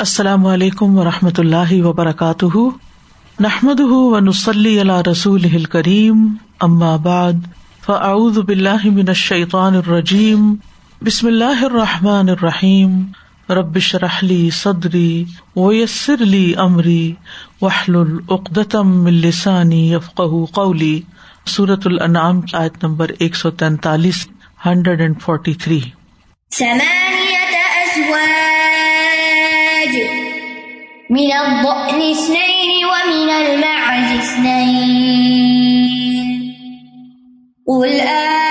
السلام علیکم و رحمۃ اللہ وبرکاتہ۔ نحمد و نسلی اللہ رسول کریم بعد، فاعوذ باللہ من الشیطان الرجیم۔ بسم اللہ الرحمٰن الرحیم۔ ربش رحلی صدری ویسر علی عمری وحل العقدم السانی یفق قولی۔ صورت العنعام آیت نمبر ایک سو تینتالیس، ہنڈریڈ اینڈ فورٹی تھری۔ من الضأن اثنين ومن المعز اثنين. قل آه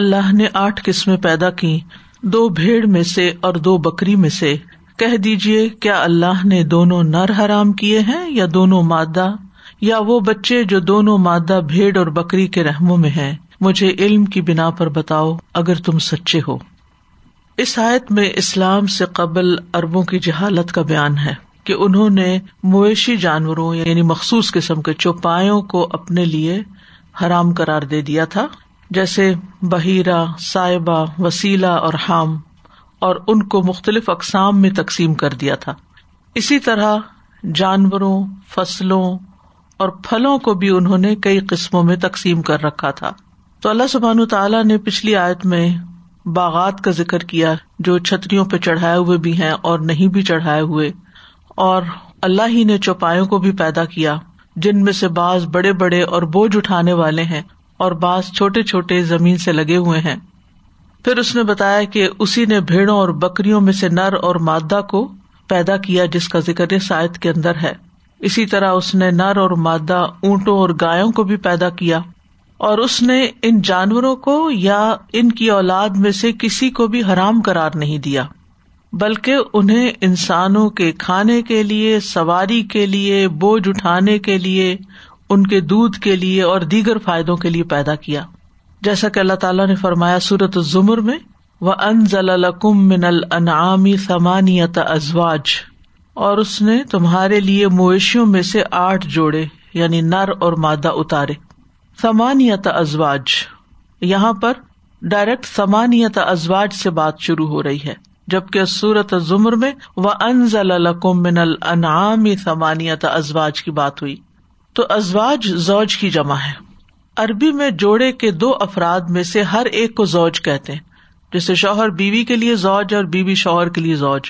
اللہ نے آٹھ قسمیں پیدا کی دو بھیڑ میں سے اور دو بکری میں سے۔ کہہ دیجیے کیا اللہ نے دونوں نر حرام کیے ہیں یا دونوں مادہ؟ یا وہ بچے جو دونوں مادہ بھیڑ اور بکری کے رحموں میں ہیں؟ مجھے علم کی بنا پر بتاؤ اگر تم سچے ہو۔ اس آیت میں اسلام سے قبل اربوں کی جہالت کا بیان ہے کہ انہوں نے مویشی جانوروں یعنی مخصوص قسم کے چوپایوں کو اپنے لیے حرام قرار دے دیا تھا۔ جیسے بحیرہ، صاحبہ، وسیلہ اور حام، اور ان کو مختلف اقسام میں تقسیم کر دیا تھا۔ اسی طرح جانوروں، فصلوں اور پھلوں کو بھی انہوں نے کئی قسموں میں تقسیم کر رکھا تھا۔ تو اللہ سبحان تعالیٰ نے پچھلی آیت میں باغات کا ذکر کیا، جو چھتریوں پہ چڑھائے ہوئے بھی ہیں اور نہیں بھی چڑھائے ہوئے، اور اللہ ہی نے چوپایوں کو بھی پیدا کیا، جن میں سے بعض بڑے بڑے اور بوجھ اٹھانے والے ہیں۔ اور بعض چھوٹے چھوٹے زمین سے لگے ہوئے ہیں۔ پھر اس نے بتایا کہ اسی نے بھیڑوں اور بکریوں میں سے نر اور مادہ کو پیدا کیا جس کا ذکر سائد کے اندر ہے۔ اسی طرح اس نے نر اور مادہ اونٹوں اور گایوں کو بھی پیدا کیا۔ اور اس نے ان جانوروں کو یا ان کی اولاد میں سے کسی کو بھی حرام قرار نہیں دیا، بلکہ انہیں انسانوں کے کھانے کے لیے، سواری کے لیے، بوجھ اٹھانے کے لیے ان کے دودھ کے لیے اور دیگر فائدوں کے لیے پیدا کیا۔ جیسا کہ اللہ تعالیٰ نے فرمایا سورت ظمر میں وہ ان ضلع من العامی سمانیت ازواج اور اس نے تمہارے لیے مویشیوں میں سے آٹھ جوڑے یعنی نر اور مادہ اتارے۔ سمانیت ازواج۔ یہاں پر ڈائریکٹ سمانیت ازواج سے بات شروع ہو رہی ہے، جبکہ سورت ظمر میں وہ ان ضلع من العامی سمانیت ازواج کی بات ہوئی۔ تو ازواج زوج کی جمع ہے۔ عربی میں جوڑے کے دو افراد میں سے ہر ایک کو زوج کہتے ہیں، جیسے شوہر بیوی کے لیے زوج اور بیوی شوہر کے لیے زوج۔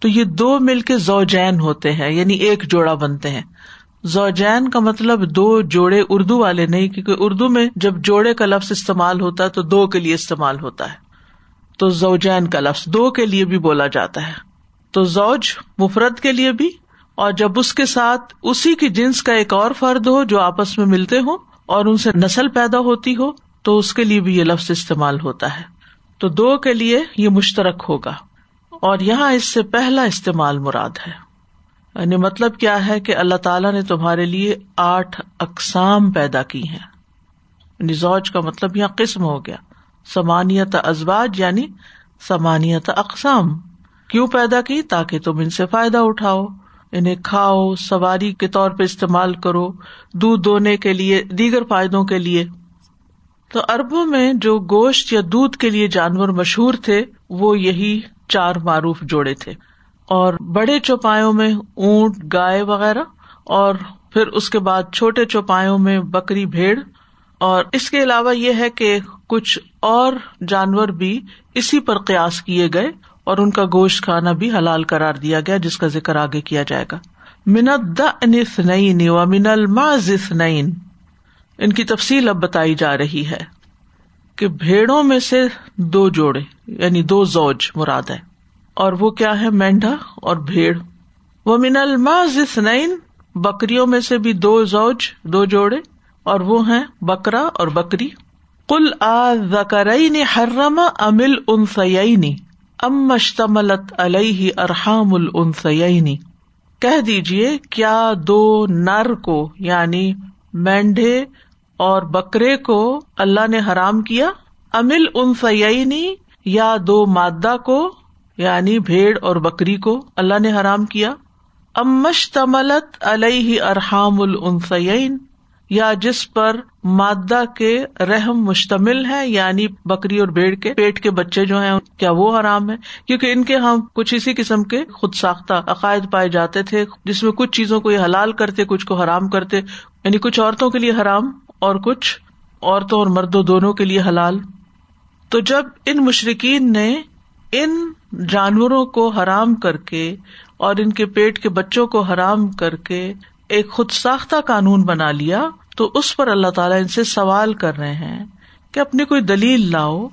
تو یہ دو مل کے زوجین ہوتے ہیں یعنی ایک جوڑا بنتے ہیں۔ زوجین کا مطلب دو جوڑے اردو والے نہیں، کیونکہ اردو میں جب جوڑے کا لفظ استعمال ہوتا ہے تو دو کے لیے استعمال ہوتا ہے۔ تو زوجین کا لفظ دو کے لیے بھی بولا جاتا ہے۔ تو زوج مفرد کے لیے بھی اور جب اس کے ساتھ اسی کی جنس کا ایک اور فرد ہو جو آپس میں ملتے ہوں اور ان سے نسل پیدا ہوتی ہو، تو اس کے لیے بھی یہ لفظ استعمال ہوتا ہے۔ تو دو کے لیے یہ مشترک ہوگا۔ اور یہاں اس سے پہلا استعمال مراد ہے۔ یعنی مطلب کیا ہے کہ اللہ تعالیٰ نے تمہارے لیے آٹھ اقسام پیدا کی ہیں۔ یعنی زوج کا مطلب یہاں قسم ہو گیا۔ سمانیت ازواج یعنی سمانیت اقسام۔ کیوں پیدا کی؟ تاکہ تم ان سے فائدہ اٹھاؤ۔ انہیں کھاؤ، سواری کے طور پہ استعمال کرو، دودھ دھونے کے لیے، دیگر فائدوں کے لیے۔ تو اربوں میں جو گوشت یا دودھ کے لیے جانور مشہور تھے، وہ یہی چار معروف جوڑے تھے۔ اور بڑے چوپایوں میں اونٹ، گائے وغیرہ، اور پھر اس کے بعد چھوٹے چوپایوں میں بکری، بھیڑ۔ اور اس کے علاوہ یہ ہے کہ کچھ اور جانور بھی اسی پر قیاس کیے گئے۔ اور ان کا گوشت کھانا بھی حلال کرار دیا گیا، جس کا ذکر آگے کیا جائے گا۔ منت نئی و من نئی ان کی تفصیل اب بتائی جا رہی ہے کہ بھیڑوں میں سے دو جوڑے یعنی دو زوج مراد ہے اور وہ کیا ہے؟ مینڈا اور بھیڑ۔ وہ من الماز نئی بکریوں میں سے بھی دو زوج، دو جوڑے۔ اور وہ ہیں بکرا اور بکری۔ کل آ زکرئی نے حرما امل ان سیائی ام مشتملت علیہ ارحام العنسینی کہہ دیجیے کیا دو نر کو یعنی مینڈے اور بکرے کو اللہ نے حرام کیا؟ امل انفینی یا دو مادہ کو یعنی بھیڑ اور بکری کو اللہ نے حرام کیا؟ امش تملت علیہ ارحام العنفین یا جس پر مادہ کے رحم مشتمل ہے یعنی بکری اور بیڑ کے پیٹ کے بچے جو ہیں، کیا وہ حرام ہے؟ کیونکہ ان کے ہم کچھ اسی قسم کے خود ساختہ عقائد پائے جاتے تھے، جس میں کچھ چیزوں کو یہ حلال کرتے، کچھ کو حرام کرتے یعنی کچھ عورتوں کے لیے حرام اور کچھ عورتوں اور مردوں دونوں کے لیے حلال۔ تو جب ان مشرقین نے ان جانوروں کو حرام کر کے اور ان کے پیٹ کے بچوں کو حرام کر کے ایک خود ساختہ قانون بنا لیا تو اس پر اللہ تعالیٰ ان سے سوال کر رہے ہیں کہ اپنی کوئی دلیل لاؤ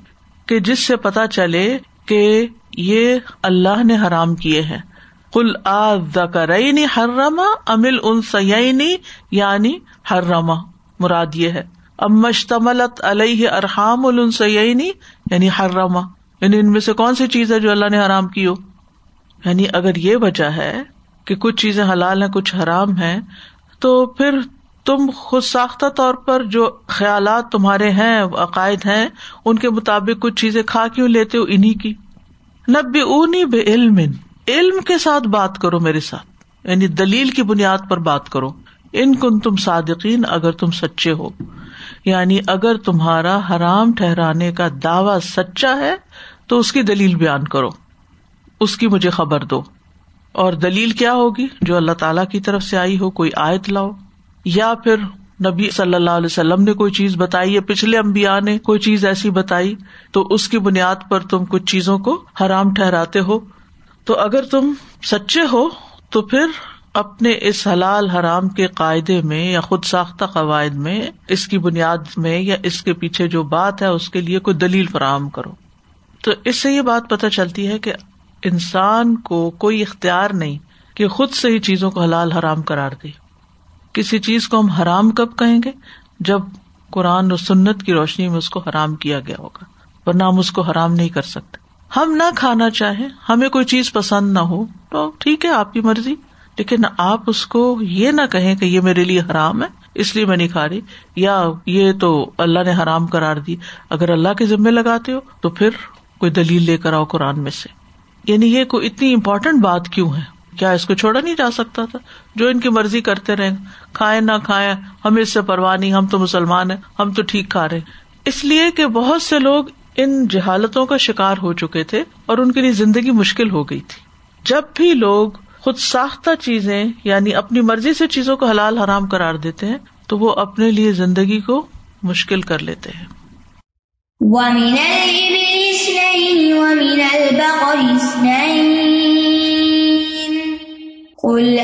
کہ جس سے پتا چلے کہ یہ اللہ نے حرام کیے ہیں۔ کل آئی ہر رما امل ان سیانی یعنی ہر رما مراد یہ ہے۔ امشتملت علیہ ارحام السینی یعنی ہر رما یعنی ان میں سے کون سی چیز ہے جو اللہ نے حرام کی ہو؟ یعنی اگر یہ وجہ ہے کہ کچھ چیزیں حلال ہیں، کچھ حرام ہیں، تو پھر تم خود ساختہ طور پر جو خیالات تمہارے ہیں، عقائد ہیں، ان کے مطابق کچھ چیزیں کھا کیوں لیتے ہو انہیں کی؟ نبی اونی بے علم علم کے ساتھ بات کرو میرے ساتھ۔ یعنی دلیل کی بنیاد پر بات کرو۔ ان کن تم صادقین، اگر تم سچے ہو۔ یعنی اگر تمہارا حرام ٹھہرانے کا دعوی سچا ہے، تو اس کی دلیل بیان کرو۔ اس کی مجھے خبر دو۔ اور دلیل کیا ہوگی؟ جو اللہ تعالی کی طرف سے آئی ہو، کوئی آیت لاؤ۔ یا پھر نبی صلی اللہ علیہ وسلم نے کوئی چیز بتائی یا پچھلے امبیا نے کوئی چیز ایسی بتائی تو اس کی بنیاد پر تم کچھ چیزوں کو حرام ٹھہراتے ہو؟ تو اگر تم سچے ہو تو پھر اپنے اس حلال حرام کے قاعدے میں یا خود ساختہ قواعد میں، اس کی بنیاد میں یا اس کے پیچھے جو بات ہے اس کے لیے کوئی دلیل فراہم کرو۔ تو اس سے یہ بات پتہ چلتی ہے کہ انسان کو کوئی اختیار نہیں کہ خود سے ہی چیزوں کو حلال حرام کرار دے۔ کسی چیز کو ہم حرام کب کہیں گے؟ جب قرآن اور سنت کی روشنی میں اس کو حرام کیا گیا ہوگا، ورنہ ہم اس کو حرام نہیں کر سکتے۔ ہم نہ کھانا چاہیں، ہمیں کوئی چیز پسند نہ ہو، تو ٹھیک ہے، آپ کی مرضی۔ لیکن آپ اس کو یہ نہ کہیں کہ یہ میرے لیے حرام ہے، اس لیے میں نہیں کھا رہی۔ یا یہ تو اللہ نے حرام کرار دی، اگر اللہ کے ذمے لگاتے ہو تو پھر کوئی دلیل لے کر آؤ قرآن میں سے۔ یعنی یہ کوئی اتنی امپورٹینٹ بات کیوں ہے؟ کیا اس کو چھوڑا نہیں جا سکتا تھا؟ جو ان کی مرضی کرتے رہے کھائے نہ کھائے ہمیں اس سے پرواہ نہیں، ہم تو مسلمان ہیں، ہم تو ٹھیک کھا رہے اس لیے کہ بہت سے لوگ ان جہالتوں کا شکار ہو چکے تھے اور ان کے لیے زندگی مشکل ہو گئی تھی۔ جب بھی لوگ خود ساختہ چیزیں یعنی اپنی مرضی سے چیزوں کو حلال حرام کرار دیتے ہیں، تو وہ اپنے لیے زندگی کو مشکل کر لیتے ہیں۔ قل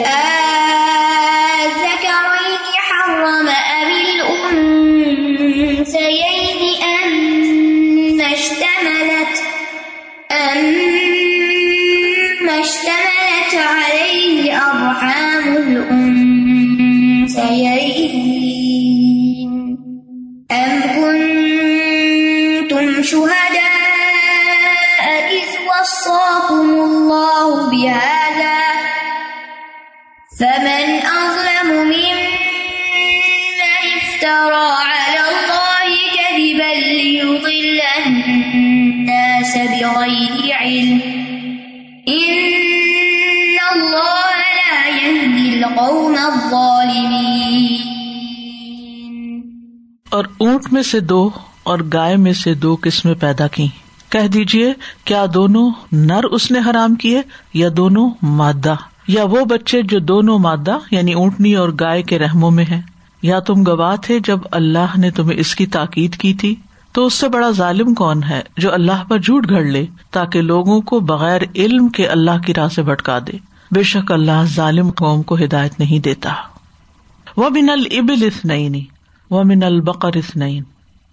اونٹ میں سے دو اور گائے میں سے دو قسمیں پیدا کی کہہ دیجیے کیا دونوں نر اس نے حرام کیے یا دونوں مادہ؟ یا وہ بچے جو دونوں مادہ یعنی اونٹنی اور گائے کے رحموں میں ہے یا تم گواہ تھے جب اللہ نے تمہیں اس کی تاکید کی تھی؟ تو اس سے بڑا ظالم کون ہے جو اللہ پر جھوٹ گھڑ لے تاکہ لوگوں کو بغیر علم کے اللہ کی راہ سے بھٹکا دے؟ بے شک اللہ ظالم قوم کو ہدایت نہیں دیتا۔ وہ من البل اس نئی وہ من البقر اس نئی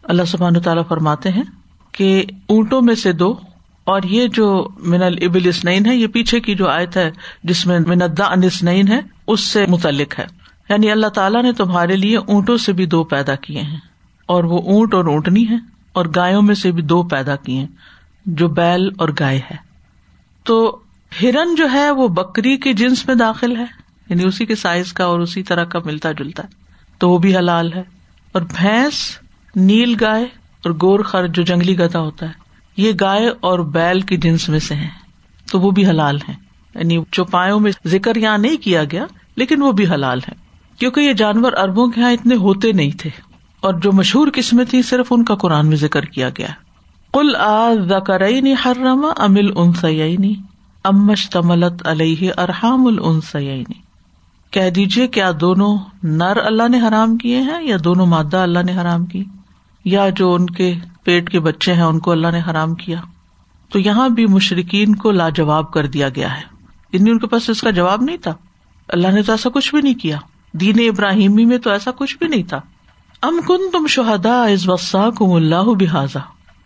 اللہ سبحان تعالیٰ فرماتے ہیں کہ اونٹوں میں سے دو، اور یہ جو من البل اسنعین ہے، یہ پیچھے کی جو آیت ہے، جس میں مندا انسنعین ہے، اس سے متعلق ہے۔ یعنی اللہ تعالیٰ نے تمہارے لیے اونٹوں سے بھی دو پیدا کیے ہیں، اور وہ اونٹ اور اونٹنی ہے اور گایوں میں سے بھی دو پیدا کیے ہیں، جو بیل اور گائے ہے۔ تو ہرن جو ہے، وہ بکری کے جنس میں داخل ہے یعنی اسی کے سائز کا اور اسی طرح کا ملتا جلتا ہے۔ تو وہ بھی حلال ہے۔ اور بھینس، نیل گائے اور گور خر جو جنگلی گدا ہوتا ہے، یہ گائے اور بیل کی جنس میں سے ہے تو وہ بھی حلال ہے یعنی چوپایوں میں ذکر یہاں نہیں کیا گیا، لیکن وہ بھی حلال ہے کیونکہ یہ جانور اربوں کے یہاں اتنے ہوتے نہیں تھے۔ اور جو مشہور قسمیں تھی صرف ان کا قرآن میں ذکر کیا گیا۔ کل آئی حرما امل ان سیائی امش تملت علیہ ارحام السینی کہہ دیجیے کیا دونوں نر اللہ نے حرام کیے ہیں یا دونوں مادہ اللہ نے حرام کی؟ یا جو ان کے پیٹ کے بچے ہیں ان کو اللہ نے حرام کیا؟ تو یہاں بھی مشرقین کو لاجواب کر دیا گیا ہے۔ یعنی ان کے پاس اس کا جواب نہیں تھا۔ اللہ نے تو ایسا کچھ بھی نہیں کیا۔ دین ابراہیمی میں تو ایسا کچھ بھی نہیں تھا۔ ام کن تم شہدا از وسا کم اللہ بحاظ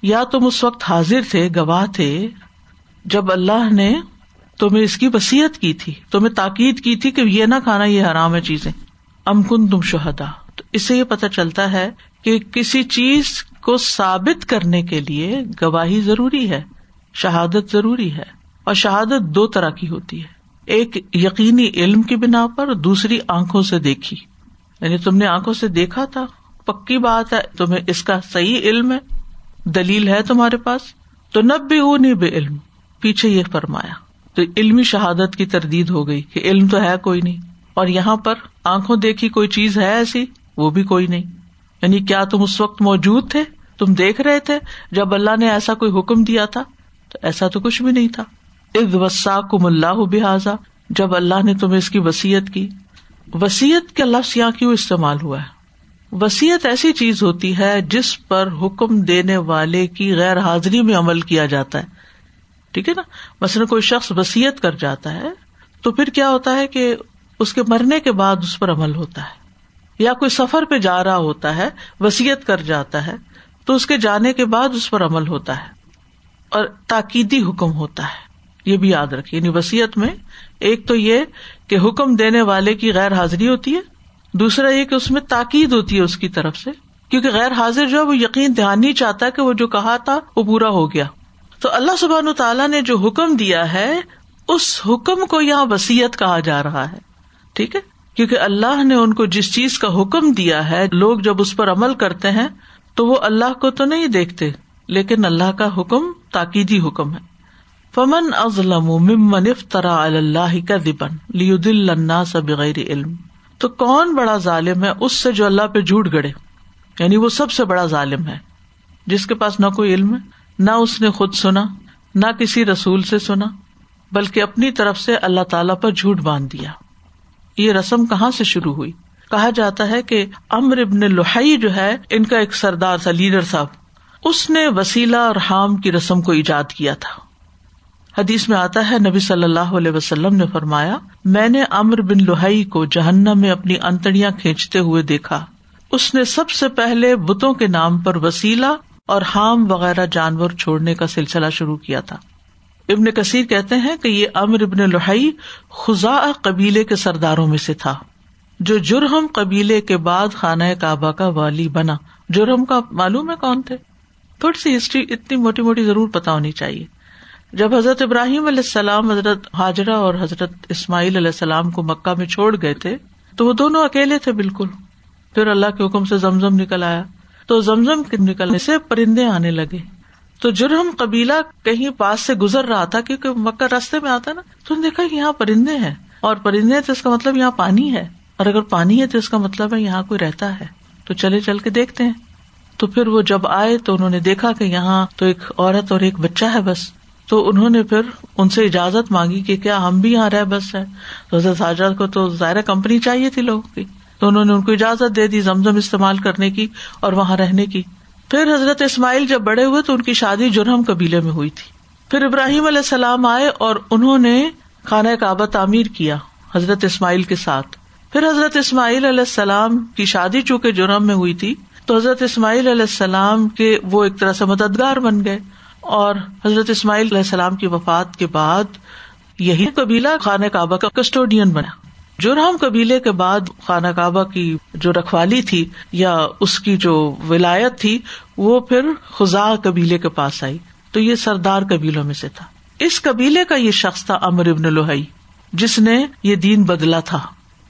یا تم اس وقت حاضر تھے، گواہ تھے، جب اللہ نے تمہیں اس کی وسیعت کی تھی تمہیں تاکید کی تھی کہ یہ نہ کھانا، یہ حرام ہے چیزیں۔ ام کن تم شہدا تو اس سے یہ پتا چلتا ہے کہ کسی چیز کو ثابت کرنے کے لیے گواہی ضروری ہے، شہادت ضروری ہے۔ اور شہادت دو طرح کی ہوتی ہے۔ ایک یقینی علم کی بنا پر، دوسری آنکھوں سے دیکھی۔ یعنی تم نے آنکھوں سے دیکھا تھا، پکی بات ہے، تمہیں اس کا صحیح علم ہے، دلیل ہے تمہارے پاس۔ تو نب بھی نہیں بے علم پیچھے یہ فرمایا۔ تو علمی شہادت کی تردید ہو گئی کہ علم تو ہے کوئی نہیں، اور یہاں پر آنکھوں دیکھی کوئی چیز ہے ایسی، وہ بھی کوئی نہیں۔ یعنی کیا تم اس وقت موجود تھے؟ تم دیکھ رہے تھے؟ جب اللہ نے ایسا کوئی حکم دیا تھا، تو ایسا تو کچھ بھی نہیں تھا۔ اد وسا کم اللہ بحاظ جب اللہ نے تمہیں اس کی وسیعت کی۔ وسیعت کے لفظ یہاں کیوں استعمال ہوا ہے؟ وسیعت ایسی چیز ہوتی ہے جس پر حکم دینے والے کی غیر حاضری میں عمل کیا جاتا ہے۔ ٹھیک ہے نا؟ مثلاً کوئی شخص وسیعت کر جاتا ہے، تو پھر کیا ہوتا ہے کہ اس کے مرنے کے بعد اس پر عمل ہوتا ہے۔ یا کوئی سفر پہ جا رہا ہوتا ہے، وسیعت کر جاتا ہے، تو اس کے جانے کے بعد اس پر عمل ہوتا ہے۔ اور تاکیدی حکم ہوتا ہے۔ یہ بھی یاد رکھے یعنی وسیعت میں ایک تو یہ کہ حکم دینے والے کی غیر حاضری ہوتی ہے، دوسرا یہ کہ اس میں تاکید ہوتی ہے اس کی طرف سے، کیونکہ غیر حاضر جو ہے وہ یقین دھیان نہیں چاہتا کہ وہ جو کہا تھا وہ پورا ہو گیا۔ تو اللہ سبحان تعالیٰ نے جو حکم دیا ہے، اس حکم کو یہاں وسیعت کہا جا رہا ہے۔ ٹھیک ہے؟ کیونکہ اللہ نے ان کو جس چیز کا حکم دیا ہے، لوگ جب اس پر عمل کرتے ہیں، تو وہ اللہ کو تو نہیں دیکھتے، لیکن اللہ کا حکم تاکیدی حکم ہے۔ فمن ازلم ممن افطرا اللہ کا دبن لی بغیر علم۔ تو کون بڑا ظالم ہے اس سے جو اللہ پہ جھوٹ گڑے؟ یعنی وہ سب سے بڑا ظالم ہے۔ جس کے پاس نہ کوئی علم ہے نہ اس نے خود سنا، نہ کسی رسول سے سنا، بلکہ اپنی طرف سے اللہ تعالی پر جھوٹ باندھ دیا۔ یہ رسم کہاں سے شروع ہوئی؟ کہا جاتا ہے کہ امر ابن لوہائی جو ہے، ان کا ایک سردار تھا لیڈر صاحب اس نے وسیلہ اور حام کی رسم کو ایجاد کیا تھا۔ حدیث میں آتا ہے، نبی صلی اللہ علیہ وسلم نے فرمایا، میں نے امر بن لوہائی کو جہنم میں اپنی انتڑیاں کھینچتے ہوئے دیکھا۔ اس نے سب سے پہلے بتوں کے نام پر وسیلہ اور حام وغیرہ جانور چھوڑنے کا سلسلہ شروع کیا تھا۔ ابن کثیر کہتے ہیں کہ یہ امر ابن لوہائی خزا قبیلے کے سرداروں میں سے تھا، جو جرہم قبیلے کے بعد خانہ کعبہ کا والی بنا۔ جرہم کا معلوم ہے کون تھے؟ تھوڑی سی ہسٹری اتنی موٹی موٹی ضرور پتا ہونی چاہیے۔ جب حضرت ابراہیم علیہ السلام، حضرت حاجرہ اور حضرت اسماعیل علیہ السلام کو مکہ میں چھوڑ گئے تھے، تو وہ دونوں اکیلے تھے بالکل۔ پھر اللہ کے حکم سے زمزم نکل آیا۔ تو زمزم کے نکلنے سے پرندے آنے لگے۔ تو جرم قبیلہ کہیں پاس سے گزر رہا تھا کیونکہ مکہ راستے میں آتا نا۔ تو دیکھا کہ یہاں پرندے ہیں اور پرندے تو اس کا مطلب یہاں پانی ہے۔ اور اگر پانی ہے تو اس کا مطلب ہے یہاں کوئی رہتا ہے۔ تو چلے چل کے دیکھتے ہیں۔ تو پھر وہ جب آئے تو انہوں نے دیکھا کہ یہاں تو ایک عورت اور ایک بچہ ہے بس۔ تو انہوں نے پھر ان سے اجازت مانگی کہ کیا ہم بھی یہاں رہ بس ہے تو حضرت کو تو ظاہر کمپنی چاہیے تھی لوگوں کی۔ تو انہوں نے ان کو اجازت دے دی زمزم استعمال کرنے کی اور وہاں رہنے کی۔ پھر حضرت اسماعیل جب بڑے ہوئے تو ان کی شادی جرہم قبیلے میں ہوئی تھی۔ پھر ابراہیم علیہ السلام آئے اور انہوں نے خانہ کعبہ تعمیر کیا حضرت اسماعیل کے ساتھ۔ پھر حضرت اسماعیل علیہ السلام کی شادی چونکہ جرم میں ہوئی تھی، تو حضرت اسماعیل علیہ السلام کے وہ ایک طرح سے مددگار بن گئے اور حضرت اسماعیل علیہ السلام کی وفات کے بعد یہی قبیلہ خانہ کعبہ کا کسٹوڈین بنا۔ جرہم قبیلے کے بعد خانہ کعبہ کی جو رکھوالی تھی یا اس کی جو ولایت تھی، وہ پھر خزا قبیلے کے پاس آئی۔ تو یہ سردار قبیلوں میں سے تھا۔ اس قبیلے کا یہ شخص تھا امر ابن لوہئی جس نے یہ دین بدلا تھا،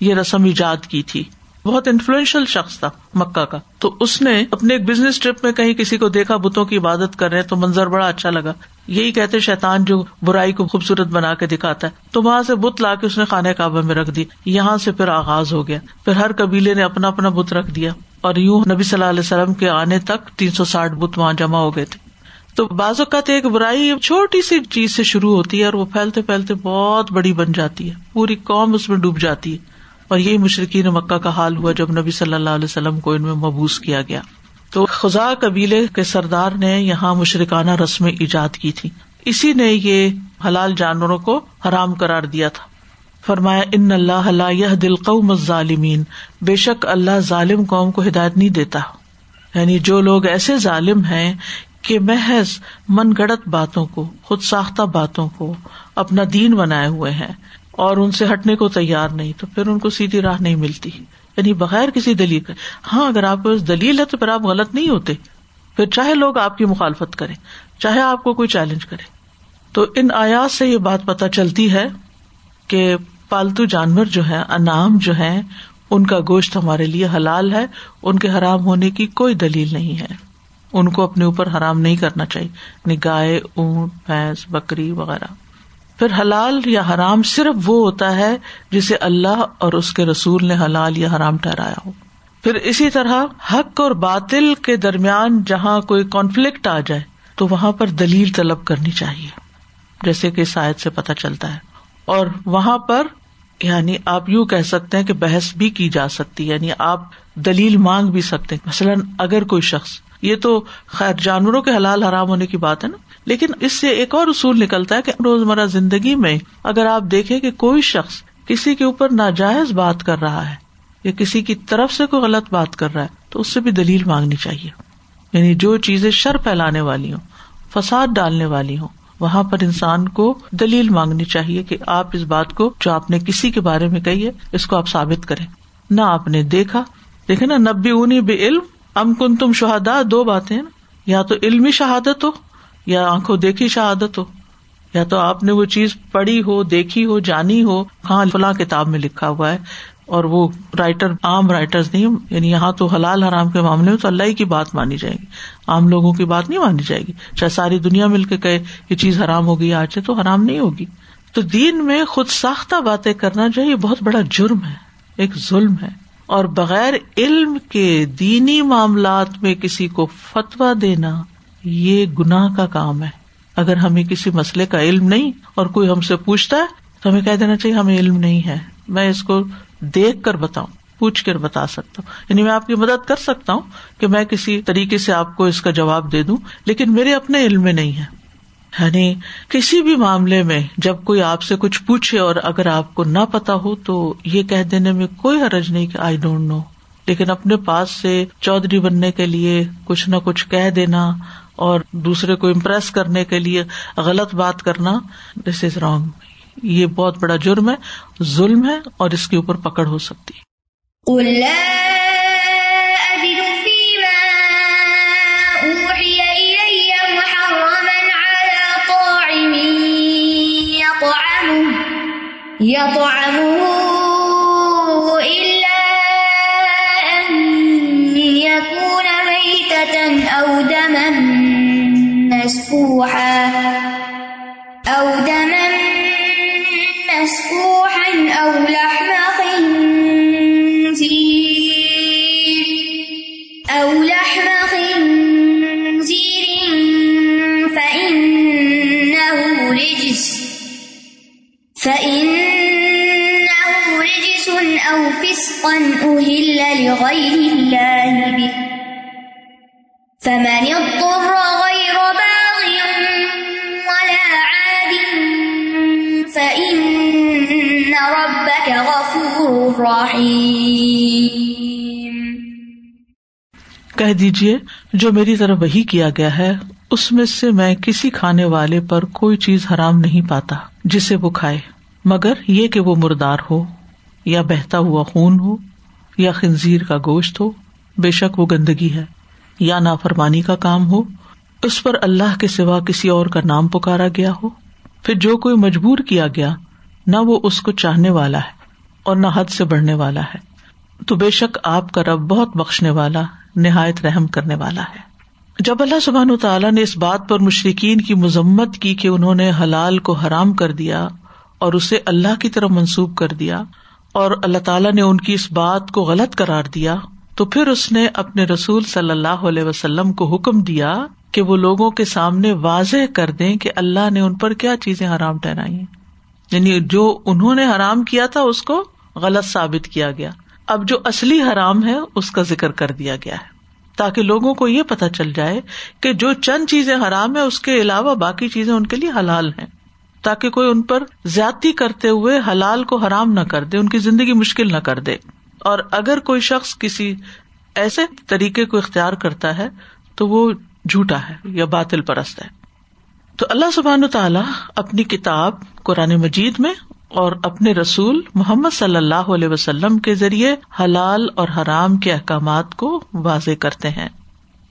یہ رسم ایجاد کی تھی۔ بہت انفلوئنشل شخص تھا مکہ کا۔ تو اس نے اپنے ایک بزنس ٹرپ میں کہیں کسی کو دیکھا، بتوں کی عبادت کر رہے تو منظر بڑا اچھا لگا۔ یہی کہتے شیتان جو برائی کو خوبصورت بنا کے دکھاتا ہے۔ تو وہاں سے بت لا کے اس نے خانہ کعبہ میں رکھ دی۔ یہاں سے پھر آغاز ہو گیا۔ پھر ہر قبیلے نے اپنا اپنا بت رکھ دیا۔ اور یوں نبی صلی اللہ علیہ وسلم کے آنے تک تین سو ساٹھ بت وہاں جمع ہو گئے تھے۔ تو بعض اوقات ایک برائی چھوٹی سی چیز سے شروع ہوتی ہے اور وہ پھیلتے پھیلتے بہت بڑی بن جاتی ہے۔ پوری قوم اس میں ڈوب جاتی ہے۔ اور یہی مشرقین مکہ کا حال ہوا جب نبی صلی اللہ علیہ وسلم کو ان میں مبوس کیا گیا۔ تو خزا قبیلے کے سردار نے یہاں مشرقانہ رسمیں ایجاد کی تھی۔ اسی نے یہ حلال جانوروں کو حرام کرار دیا تھا۔ فرمایا، ان اللہ یہ دل قوم ظالمین بے شک اللہ ظالم قوم کو ہدایت نہیں دیتا۔ یعنی جو لوگ ایسے ظالم ہیں کہ محض من گڑت باتوں کو، خود ساختہ باتوں کو اپنا دین بنائے ہوئے ہیں اور ان سے ہٹنے کو تیار نہیں، تو پھر ان کو سیدھی راہ نہیں ملتی۔ یعنی بغیر کسی دلیل کا ہاں اگر آپ کو دلیل ہے تو پھر آپ غلط نہیں ہوتے۔ پھر چاہے لوگ آپ کی مخالفت کریں، چاہے آپ کو کوئی چیلنج کرے۔ تو ان آیات سے یہ بات پتہ چلتی ہے کہ پالتو جانور جو ہے انعام جو ہے ان کا گوشت ہمارے لیے حلال ہے، ان کے حرام ہونے کی کوئی دلیل نہیں ہے۔ ان کو اپنے اوپر حرام نہیں کرنا چاہیے یعنی گائے، اونٹ، بھینس، بکری وغیرہ۔ پھر حلال یا حرام صرف وہ ہوتا ہے جسے اللہ اور اس کے رسول نے حلال یا حرام ٹھہرایا ہو۔ پھر اسی طرح حق اور باطل کے درمیان جہاں کوئی کانفلکٹ آ جائے تو وہاں پر دلیل طلب کرنی چاہیے، جیسے کہ شاید سے پتہ چلتا ہے۔ اور وہاں پر یعنی آپ یوں کہہ سکتے ہیں کہ بحث بھی کی جا سکتی یعنی آپ دلیل مانگ بھی سکتے ہیں۔ مثلاً اگر کوئی شخص، یہ تو خیر جانوروں کے حلال حرام ہونے کی بات ہے نا۔ لیکن اس سے ایک اور اصول نکلتا ہے کہ روزمرہ زندگی میں اگر آپ دیکھیں کہ کوئی شخص کسی کے اوپر ناجائز بات کر رہا ہے یا کسی کی طرف سے کوئی غلط بات کر رہا ہے، تو اس سے بھی دلیل مانگنی چاہیے۔ یعنی جو چیزیں شر پھیلانے والی ہوں، فساد ڈالنے والی ہوں، وہاں پر انسان کو دلیل مانگنی چاہیے کہ آپ اس بات کو جو آپ نے کسی کے بارے میں کہی ہے، اس کو آپ ثابت کریں۔ نہ آپ نے دیکھا دیکھے نا نبی اونی بے علم ام کن تم شہادا دو باتیں یا تو علمی شہادت ہو یا آنکھوں دیکھی شہادت ہو، یا تو آپ نے وہ چیز پڑھی ہو، دیکھی ہو، جانی ہو، کہاں فلاں کتاب میں لکھا ہوا ہے، اور وہ رائٹر عام رائٹر نہیں یعنی یہاں تو حلال حرام کے معاملے میں تو اللہ ہی کی بات مانی جائے گی، عام لوگوں کی بات نہیں مانی جائے گی۔ چاہے ساری دنیا مل کے کہ یہ چیز حرام ہوگی آج سے تو حرام نہیں ہوگی۔ تو دین میں خود ساختہ باتیں کرنا جو ہے، یہ بہت بڑا جرم ہے، ایک ظلم ہے۔ اور بغیر علم کے دینی معاملات میں کسی کو فتوا دینا یہ گناہ کا کام ہے۔ اگر ہمیں کسی مسئلے کا علم نہیں اور کوئی ہم سے پوچھتا ہے، تو ہمیں کہہ دینا چاہیے، ہمیں علم نہیں ہے۔ میں اس کو دیکھ کر بتاؤں، پوچھ کر بتا سکتا ہوں۔ یعنی میں آپ کی مدد کر سکتا ہوں کہ میں کسی طریقے سے آپ کو اس کا جواب دے دوں، لیکن میرے اپنے علم میں نہیں ہے۔ یعنی کسی بھی معاملے میں جب کوئی آپ سے کچھ پوچھے اور اگر آپ کو نہ پتا ہو، تو یہ کہہ دینے میں کوئی حرج نہیں کہ آئی ڈونٹ نو۔ لیکن اپنے پاس سے چودھری بننے کے لیے کچھ نہ کچھ کہہ دینا اور دوسرے کو امپریس کرنے کے لیے غلط بات کرنا دس از رانگ یہ بہت بڑا جرم ہے، ظلم ہے اور اس کے اوپر پکڑ ہو سکتی أو مسفوحا أو دما مسفوحا أو لحم خنزير أو لحم خنزير فإنه رجس فإنه رجس أو فسقا أهل لغير الله به فمن اضطر کہہ دیجیے جو میری طرف وہی کیا گیا ہے، اس میں سے میں کسی کھانے والے پر کوئی چیز حرام نہیں پاتا جسے وہ کھائے۔ مگر یہ کہ وہ مردار ہو، یا بہتا ہوا خون ہو، یا خنزیر کا گوشت ہو، بے شک وہ گندگی ہے، یا نافرمانی کا کام ہو، اس پر اللہ کے سوا کسی اور کا نام پکارا گیا ہو۔ پھر جو کوئی مجبور کیا گیا، نہ وہ اس کو چاہنے والا ہے۔ اور نہ حد سے بڑھنے والا ہے۔ تو بے شک آپ کا رب بہت بخشنے والا، نہایت رحم کرنے والا ہے۔ جب اللہ سبحان تعالیٰ نے اس بات پر مشرقین کی مذمت کی کہ انہوں نے حلال کو حرام کر دیا اور اسے اللہ کی طرف منسوب کر دیا اور اللہ تعالیٰ نے ان کی اس بات کو غلط کرار دیا، تو پھر اس نے اپنے رسول صلی اللہ علیہ وسلم کو حکم دیا کہ وہ لوگوں کے سامنے واضح کر دیں کہ اللہ نے ان پر کیا چیزیں حرام ٹہرائی یعنی جو انہوں نے حرام کیا تھا اس کو غلط ثابت کیا گیا۔ اب جو اصلی حرام ہے، اس کا ذکر کر دیا گیا ہے۔ تاکہ لوگوں کو یہ پتا چل جائے کہ جو چند چیزیں حرام ہے اس کے علاوہ باقی چیزیں ان کے لیے حلال ہیں۔ تاکہ کوئی ان پر زیادتی کرتے ہوئے حلال کو حرام نہ کر دے، ان کی زندگی مشکل نہ کر دے۔ اور اگر کوئی شخص کسی ایسے طریقے کو اختیار کرتا ہے، تو وہ جھوٹا ہے یا باطل پرست ہے۔ تو اللہ سبحان تعالیٰ اپنی کتاب قرآن مجید میں اور اپنے رسول محمد صلی اللہ علیہ وسلم کے ذریعے حلال اور حرام کے احکامات کو واضح کرتے ہیں۔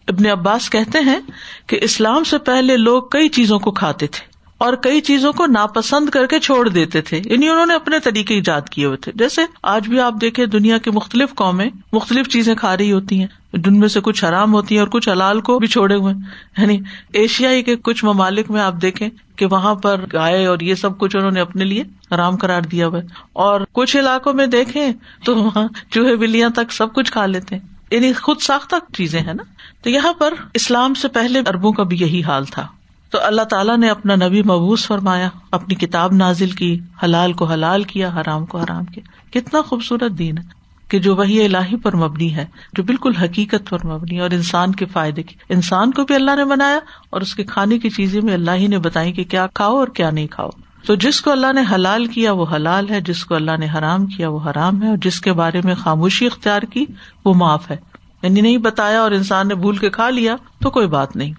ابن عباس کہتے ہیں کہ اسلام سے پہلے لوگ کئی چیزوں کو کھاتے تھے اور کئی چیزوں کو ناپسند کر کے چھوڑ دیتے تھے۔ یعنی انہوں نے اپنے طریقے ایجاد کیے ہوئے تھے۔ جیسے آج بھی آپ دیکھیں دنیا کی مختلف قومیں مختلف چیزیں کھا رہی ہوتی ہیں۔ جن میں سے کچھ حرام ہوتی ہیں اور کچھ حلال کو بھی چھوڑے ہوئے یعنی ایشیائی کے کچھ ممالک میں آپ دیکھیں کہ وہاں پر گائے اور یہ سب کچھ انہوں نے اپنے لیے آرام کرار دیا ہوا اور کچھ علاقوں میں دیکھیں تو وہاں چوہے بلیاں تک سب کچھ کھا لیتے یعنی خود ساختہ چیزیں ہیں نا۔ تو یہاں پر اسلام سے پہلے اربوں کا بھی یہی حال تھا۔ تو اللہ تعالیٰ نے اپنا نبی مبوس فرمایا، اپنی کتاب نازل کی، حلال کو حلال کیا، حرام کو حرام کیا۔ کتنا خوبصورت دین ہے۔ کہ جو وہی الہی پر مبنی ہے، جو بالکل حقیقت پر مبنی اور انسان کے فائدے کی۔ انسان کو بھی اللہ نے بنایا اور اس کے کھانے کی چیزیں بھی اللہ ہی نے بتائی کہ کیا کھاؤ اور کیا نہیں کھاؤ۔ تو جس کو اللہ نے حلال کیا وہ حلال ہے، جس کو اللہ نے حرام کیا وہ حرام ہے، اور جس کے بارے میں خاموشی اختیار کی وہ معاف ہے۔ یعنی نہیں بتایا اور انسان نے بھول کے کھا لیا تو کوئی بات نہیں۔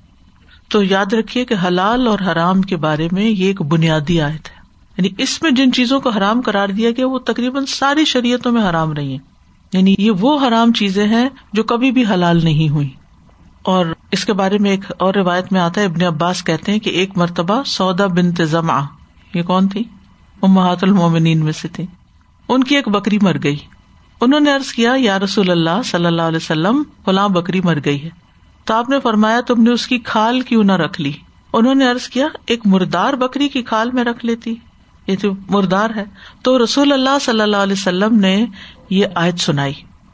تو یاد رکھیے کہ حلال اور حرام کے بارے میں یہ ایک بنیادی آیت ہے۔ یعنی اس میں جن چیزوں کو حرام کرار دیا گیا وہ تقریباً ساری شریعتوں میں حرام رہی ہیں۔ یعنی یہ وہ حرام چیزیں ہیں جو کبھی بھی حلال نہیں ہوئی۔ اور اس کے بارے میں ایک اور روایت میں آتا ہے، ابن عباس کہتے ہیں کہ ایک مرتبہ سودا بنت زما یہ کون تھی؟ وہ المومنین میں سے تھی۔ ان کی ایک بکری مر گئی۔ انہوں نے ارض کیا، یا رسول اللہ صلی اللہ علیہ وسلم، فلاں بکری مر گئی ہے۔ تو آپ نے فرمایا، تم نے اس کی کھال کیوں نہ رکھ لی؟ انہوں نے ارض کیا، ایک مردار بکری کی کھال میں رکھ لیتی۔ یہ تو مردار ہے۔ تو رسول اللہ صلی اللہ علیہ وسلم نے یہ آیت سنائی۔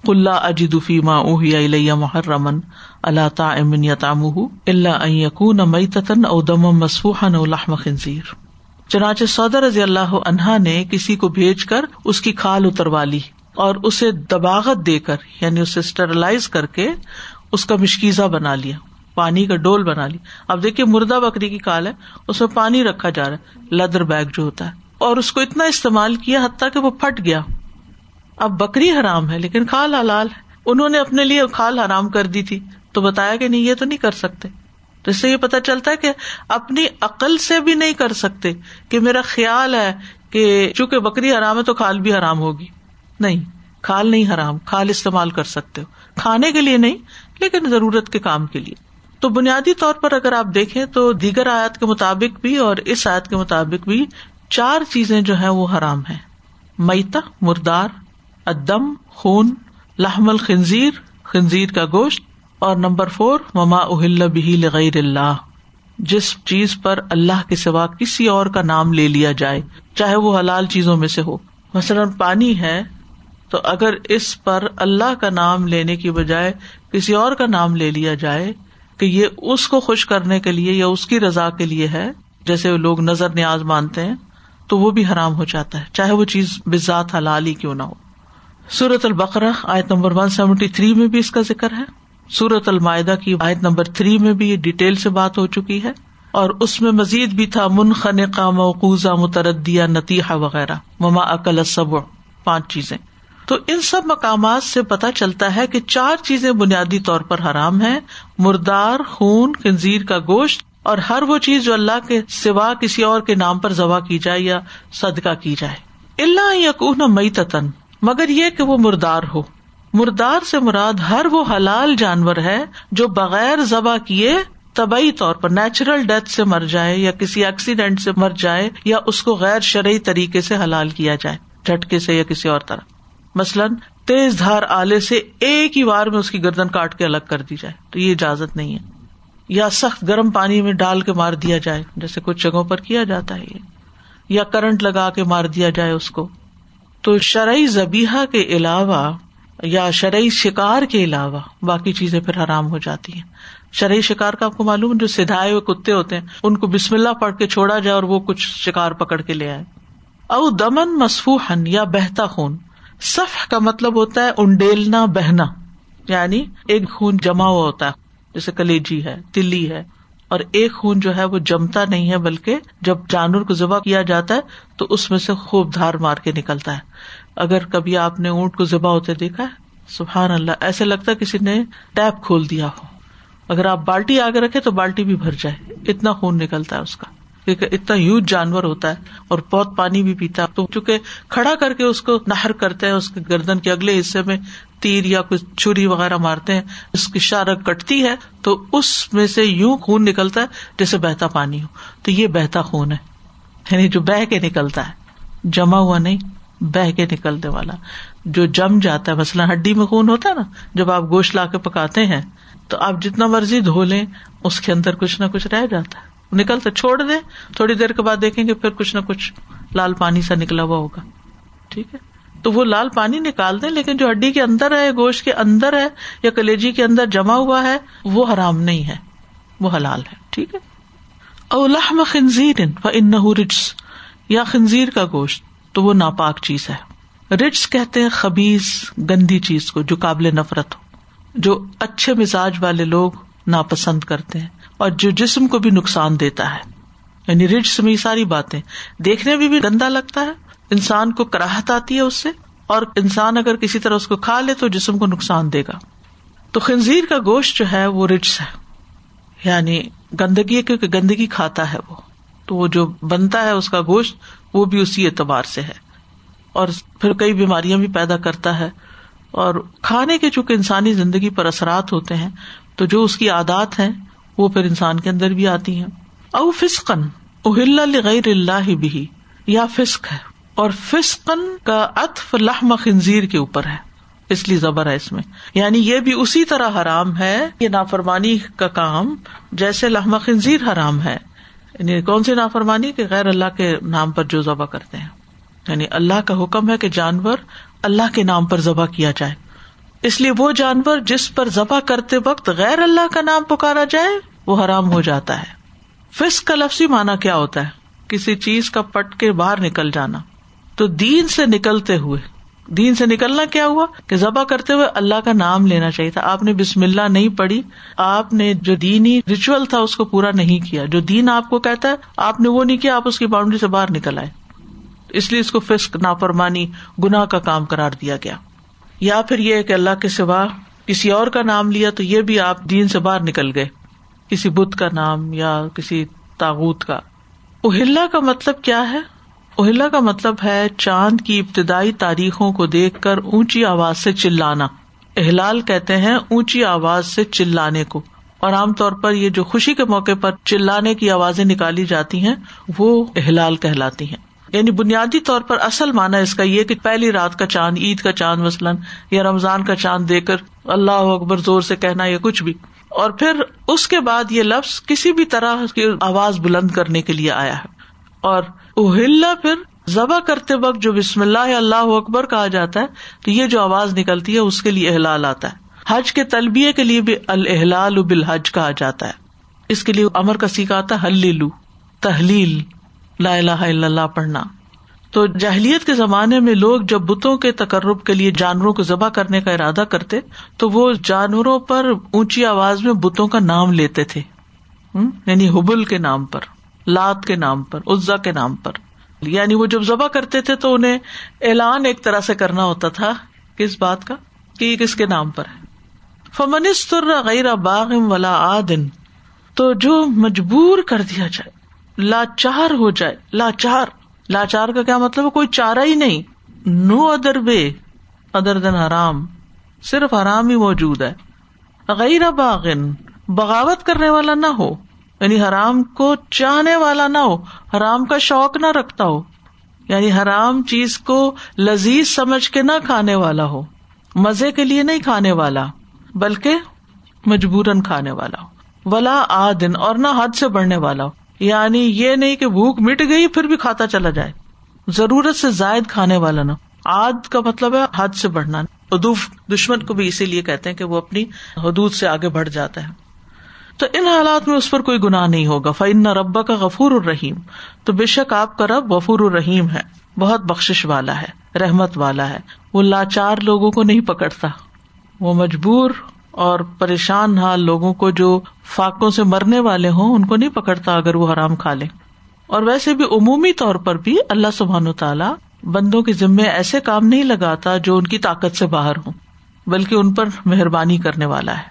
اللہ اجدفی ماں اوہیا محرمن اللہ تعمن یا تام اللہ یقون مئی تتن ادم مصفوح نلحم خنزیر۔ چنانچہ سودر رضی اللہ عنہا نے کسی کو بھیج کر اس کی کھال اتروا لی اور اسے دباغت دے کر یعنی اسے اسٹرلائز کر کے اس کا مشکیزا بنا لیا، پانی کا ڈول بنا لیا۔ اب دیکھیے مردہ بکری کی کال ہے، اس میں پانی رکھا جا رہا ہے، لدر بیگ جو ہوتا ہے۔ اور اس کو اتنا استعمال کیا حتیٰ کہ وہ پھٹ گیا۔ اب بکری حرام ہے لیکن کھال حلال ہے۔ انہوں نے اپنے لیے کھال حرام کر دی تھی تو بتایا کہ نہیں، یہ تو نہیں کر سکتے۔ تو اس سے یہ پتا چلتا ہے کہ اپنی عقل سے بھی نہیں کر سکتے کہ میرا خیال ہے کہ چونکہ بکری حرام ہے تو کھال بھی حرام ہوگی۔ نہیں کھال نہیں حرام کھال استعمال کر سکتے ہو۔ کھانے کے لیے نہیں، لیکن ضرورت کے کام کے لیے۔ تو بنیادی طور پر اگر آپ دیکھیں تو دیگر آیات کے مطابق بھی اور اس آیت کے مطابق بھی چار چیزیں جو ہے وہ حرام ہے میتا مردار ادم خون لحمل خنزیر خنزیر کا گوشت، اور نمبر فور مما اہل بہی لغیر اللہ۔ جس چیز پر اللہ کے سوا کسی اور کا نام لے لیا جائے، چاہے وہ حلال چیزوں میں سے ہو۔ مثلاً پانی ہے، تو اگر اس پر اللہ کا نام لینے کی بجائے کسی اور کا نام لے لیا جائے کہ یہ اس کو خوش کرنے کے لیے یا اس کی رضا کے لیے ہے، جیسے لوگ نظر نیاز مانتے ہیں، تو وہ بھی حرام ہو جاتا ہے، چاہے وہ چیز بزاد حلال ہی کیوں نہ ہو۔ سورت البقرا آیت نمبر ون سیونٹی تھری میں بھی اس کا ذکر ہے۔ سورت المائدہ کی آیت نمبر تھری میں بھی یہ ڈیٹیل سے بات ہو چکی ہے۔ اور اس میں مزید بھی تھا منخنقہ موقوزہ متردیا نتیحا وغیرہ۔ مما اکل صبر پانچ چیزیں۔ تو ان سب مقامات سے پتا چلتا ہے کہ چار چیزیں بنیادی طور پر حرام ہے مردار، خون کنزیر کا گوشت اور ہر وہ چیز جو اللہ کے سوا کسی اور کے نام پر ذبح کی جائے یا صدقہ کی جائے۔ اللہ یقون مئی تتن مگر یہ کہ وہ مردار ہو۔ مردار سے مراد ہر وہ حلال جانور ہے جو بغیر ذبح کیے طبی طور پر نیچرل ڈیتھ سے مر جائے یا کسی ایکسیڈینٹ سے مر جائے یا اس کو غیر شرعی طریقے سے حلال کیا جائے، جھٹکے سے یا کسی اور طرح۔ مثلاً، تیز دھار آلے سے ایک ہی بار میں اس کی گردن کاٹ کے الگ کر دی جائے، تو یہ اجازت نہیں ہے۔ یا سخت گرم پانی میں ڈال کے مار دیا جائے، جیسے کچھ جگہوں پر کیا جاتا ہے یا کرنٹ لگا کے مار دیا جائے اس کو۔ تو شرعی زبیحا کے علاوہ یا شرعی شکار کے علاوہ باقی چیزیں پھر حرام ہو جاتی ہیں۔ شرعی شکار کا آپ کو معلوم، جو سدھائے ہوئے کتے ہوتے ہیں، ان کو بسم اللہ پڑھ کے چھوڑا جائے اور وہ کچھ شکار پکڑ کے لے آئے۔ او دمن مصفوحن یا بہتا خون۔ سف کا مطلب ہوتا ہے انڈیلنا بہنا یعنی ایک خون جمع ہوا ہوتا ہے، جیسے کلیجی ہے، تلی ہے۔ اور ایک خون جو ہے وہ جمتا نہیں ہے، بلکہ جب جانور کو ذبح کیا جاتا ہے، تو اس میں سے خوب دھار مار کے نکلتا ہے۔ اگر کبھی آپ نے اونٹ کو ذبح ہوتے دیکھا ہے، سبحان اللہ، ایسے لگتا ہے کسی نے ٹیپ کھول دیا ہو۔ اگر آپ بالٹی آگے رکھے تو بالٹی بھی بھر جائے، اتنا خون نکلتا ہے اس کا۔ کیونکہ اتنا یوز جانور ہوتا ہے اور بہت پانی بھی پیتا ہے۔ تو چونکہ کھڑا کر کے اس کو نہر کرتے ہیں، اس کے گردن کے اگلے حصے میں تیر یا کچھ چھری وغیرہ مارتے ہیں، اس کی شارک کٹتی ہے، تو اس میں سے یوں خون نکلتا ہے جیسے بہتا پانی ہو۔ تو یہ بہتا خون ہے۔ یعنی جو بہ کے نکلتا ہے۔ جمع ہوا نہیں بہ کے نکلنے والا۔ جو جم جاتا ہے، مثلاً ہڈی میں خون ہوتا ہے نا، جب آپ گوشت لا کے پکاتے ہیں، تو آپ جتنا مرضی دھو لیں، اس کے اندر کچھ نہ کچھ رہ جاتا ہے۔ نکلتا چھوڑ دیں، تھوڑی دیر کے بعد دیکھیں گے پھر کچھ نہ کچھ لال پانی سا نکلا ہوا ہوگا۔ ٹھیک ہے؟ تو وہ لال پانی نکال دیں، لیکن جو ہڈی کے اندر ہے، گوشت کے اندر ہے یا کلیجی کے اندر جمع ہوا ہے، وہ حرام نہیں ہے، وہ حلال ہے۔ ٹھیک ہے؟ اولحم خنزیر ان رچس یا خنزیر کا گوشت، تو وہ ناپاک چیز ہے۔ رچس کہتے ہیں خبیز گندی چیز کو، جو قابل نفرت ہو، جو اچھے مزاج والے لوگ ناپسند کرتے ہیں۔ اور جو جسم کو بھی نقصان دیتا ہے۔ یعنی رچس میں ساری باتیں۔ دیکھنے میں بھی گندا لگتا ہے۔ انسان کو کراہت آتی ہے اس سے۔ اور انسان اگر کسی طرح اس کو کھا لے تو جسم کو نقصان دے گا۔ تو خنزیر کا گوشت جو ہے وہ رچس ہے۔ یعنی گندگی ہے کیونکہ گندگی کھاتا ہے وہ۔ تو وہ جو بنتا ہے اس کا گوشت وہ بھی اسی اعتبار سے ہے۔ اور پھر کئی بیماریاں بھی پیدا کرتا ہے۔ اور کھانے کے چونکہ انسانی زندگی پر اثرات ہوتے ہیں، تو جو اس کی عادات ہیں وہ پھر انسان کے اندر بھی آتی ہیں۔ او فسقن اہل غیر اللہ بھی یا فسق ہے۔ اور فسقن کا اطف لحم خنزیر کے اوپر ہے۔ اس لیے زبر ہے اس میں۔ یعنی یہ بھی اسی طرح حرام ہے، یہ نافرمانی کا کام، جیسے لحم خنزیر حرام ہے۔ یعنی کون سی نافرمانی؟ کہ غیر اللہ کے نام پر جو ذبح کرتے ہیں۔ یعنی اللہ کا حکم ہے کہ جانور اللہ کے نام پر ذبح کیا جائے۔ اس لیے وہ جانور جس پر ذبح کرتے وقت غیر اللہ کا نام پکارا جائے، وہ حرام ہو جاتا ہے۔ فس کا لفظی مانا کیا ہوتا ہے؟ کسی چیز کا پٹ کے باہر نکل جانا۔ تو دین سے نکلتے ہوئے، دین سے نکلنا کیا ہوا؟ کہ ذبح کرتے ہوئے اللہ کا نام لینا چاہیے تھا۔ آپ نے بسم اللہ نہیں پڑھی، آپ نے جو دینی ریچول تھا اس کو پورا نہیں کیا۔ جو دین آپ کو کہتا ہے، آپ نے وہ نہیں کیا، آپ اس کی باؤنڈری سے باہر نکل آئے۔ اس لیے اس کو فسق، نافرمانی گنا کا کام کرار دیا گیا۔ یا پھر یہ کہ اللہ کے سوا کسی اور کا نام لیا تو یہ بھی آپ دین سے باہر نکل گئے۔ کسی بدھ کا نام یا کسی تاغت کا۔ اہلا کا مطلب کیا ہے؟ اہلا کا مطلب ہے چاند کی ابتدائی تاریخوں کو دیکھ کر اونچی آواز سے چلانا۔ احلال کہتے ہیں اونچی آواز سے چلانے کو۔ اور عام طور پر یہ جو خوشی کے موقع پر چلانے کی آوازیں نکالی جاتی ہیں، وہ احلال کہلاتی ہیں۔ یعنی بنیادی طور پر اصل مانا اس کا یہ کہ پہلی رات کا چاند، عید کا چاند مثلاً، یا رمضان کا چاند دے کر اللہ اکبر زور سے کہنا یا کچھ بھی۔ اور پھر اس کے بعد یہ لفظ کسی بھی طرح کی آواز بلند کرنے کے لیے آیا ہے۔ اور اہلا پھر ذبح کرتے وقت جو بسم اللہ اللہ اکبر کہا جاتا ہے، تو یہ جو آواز نکلتی ہے، اس کے لیے احلال آتا ہے۔ حج کے تلبیے کے لیے بھی الحلال بالحج کہا جاتا ہے۔ اس کے لیے امر کا سیکھا آتا ہے ہل تحلیل۔ لا الہ الا اللہ پڑھنا۔ تو جہلیت کے زمانے میں لوگ جب بتوں کے تقرب کے لیے جانوروں کو ذبح کرنے کا ارادہ کرتے، تو وہ جانوروں پر اونچی آواز میں بتوں کا نام لیتے تھے۔ یعنی حبل کے نام پر، لات کے نام پر، عزا کے نام پر۔ یعنی وہ جب ذبح کرتے تھے تو انہیں اعلان ایک طرح سے کرنا ہوتا تھا۔ کس بات کا؟ کہ یہ کس کے نام پر ہے؟ فمنستر غیر باغ ولا آدن تو جو مجبور کر دیا جائے۔ لاچار ہو جائے۔ لاچار۔ لاچار کا کیا مطلب کوئی چارہ ہی نہیں۔ نو ادر بے ادر دن حرام صرف حرام ہی موجود ہے۔ غیر باغن، بغاوت کرنے والا نہ ہو۔ یعنی حرام کو چاہنے والا نہ ہو۔ حرام کا شوق نہ رکھتا ہو۔ یعنی حرام چیز کو لذیذ سمجھ کے نہ کھانے والا ہو۔ مزے کے لیے نہیں کھانے والا، بلکہ مجبورن کھانے والا ہو۔ ولا آ دن اور نہ حد سے بڑھنے والا ہو۔ یعنی یہ نہیں کہ بھوک مٹ گئی پھر بھی کھاتا چلا جائے۔ ضرورت سے زائد کھانے والا نہ آد کا مطلب ہے حد سے بڑھنا۔ ادوف دشمن کو بھی اسی لیے کہتے ہیں کہ وہ اپنی حدود سے آگے بڑھ جاتا ہے۔ تو ان حالات میں اس پر کوئی گناہ نہیں ہوگا۔ فن ربا کا غفور الرحیم تو بے شک آپ کا رب غفور الرحیم ہے۔ بہت بخش والا ہے، رحمت والا ہے۔ وہ لاچار لوگوں کو نہیں پکڑتا۔ وہ مجبور اور پریشان حال لوگوں کو جو فاقوں سے مرنے والے ہوں، ان کو نہیں پکڑتا اگر وہ حرام کھا لیں اور ویسے بھی عمومی طور پر بھی اللہ سبحان و تعالیٰ بندوں کے ذمے ایسے کام نہیں لگاتا جو ان کی طاقت سے باہر ہوں، بلکہ ان پر مہربانی کرنے والا ہے۔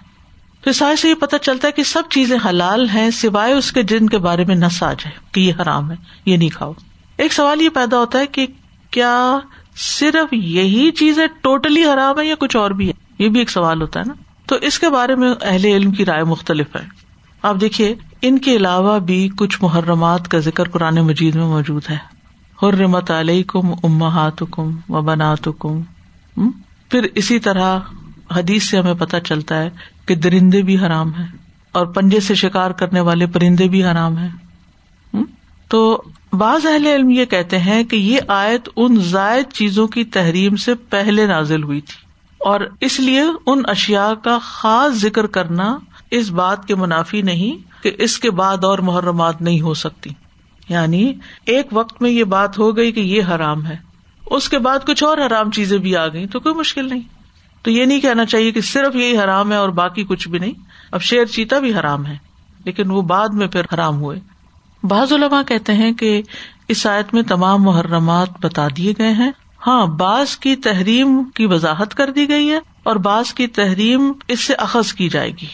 تو سائے سے یہ پتا چلتا ہے کہ سب چیزیں حلال ہیں، سوائے اس کے جن کے بارے میں نس آ جائے کہ یہ حرام ہے، یہ نہیں کھاؤ۔ ایک سوال یہ پیدا ہوتا ہے کہ کیا صرف یہی چیزیں ٹوٹلی حرام ہے یا کچھ اور بھی ہے یہ بھی ایک سوال ہوتا ہے نا۔ تو اس کے بارے میں اہل علم کی رائے مختلف ہے۔ آپ دیکھیے، ان کے علاوہ بھی کچھ محرمات کا ذکر قرآن مجید میں موجود ہے۔ حرمت علیہ کم امہات کم و بنات کم پھر اسی طرح حدیث سے ہمیں پتہ چلتا ہے کہ درندے بھی حرام ہے اور پنجے سے شکار کرنے والے پرندے بھی حرام ہے تو بعض اہل علم یہ کہتے ہیں کہ یہ آیت ان زائد چیزوں کی تحریم سے پہلے نازل ہوئی تھی۔ اور اس لیے ان اشیا کا خاص ذکر کرنا اس بات کے منافی نہیں کہ اس کے بعد اور محرمات نہیں ہو سکتی۔ یعنی ایک وقت میں یہ بات ہو گئی کہ یہ حرام ہے، اس کے بعد کچھ اور حرام چیزیں بھی آ گئی تو کوئی مشکل نہیں۔ تو یہ نہیں کہنا چاہیے کہ صرف یہی حرام ہے اور باقی کچھ بھی نہیں۔ اب شیر چیتا بھی حرام ہے، لیکن وہ بعد میں پھر حرام ہوئے۔ بعض علماء کہتے ہیں کہ اس آیت میں تمام محرمات بتا دیے گئے ہیں۔ ہاں بعض کی تحریم کی وضاحت کر دی گئی ہے اور بعض کی تحریم اس سے اخذ کی جائے گی۔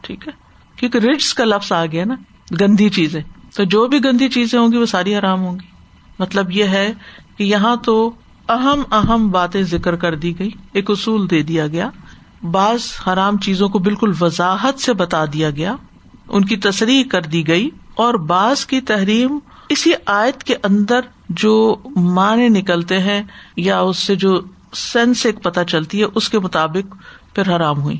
ٹھیک ہے؟ کیونکہ رچس کا لفظ آ گیا نا، گندی چیزیں۔ تو جو بھی گندی چیزیں ہوں گی، وہ ساری حرام ہوں گی۔ مطلب یہ ہے کہ یہاں تو اہم اہم باتیں ذکر کر دی گئی، ایک اصول دے دیا گیا۔ بعض حرام چیزوں کو بالکل وضاحت سے بتا دیا گیا، ان کی تصریح کر دی گئی اور بعض کی تحریم اسی آیت کے اندر جو معنی نکلتے ہیں یا اس سے جو سینس ایک پتہ چلتی ہے، اس کے مطابق پھر حرام ہوئی۔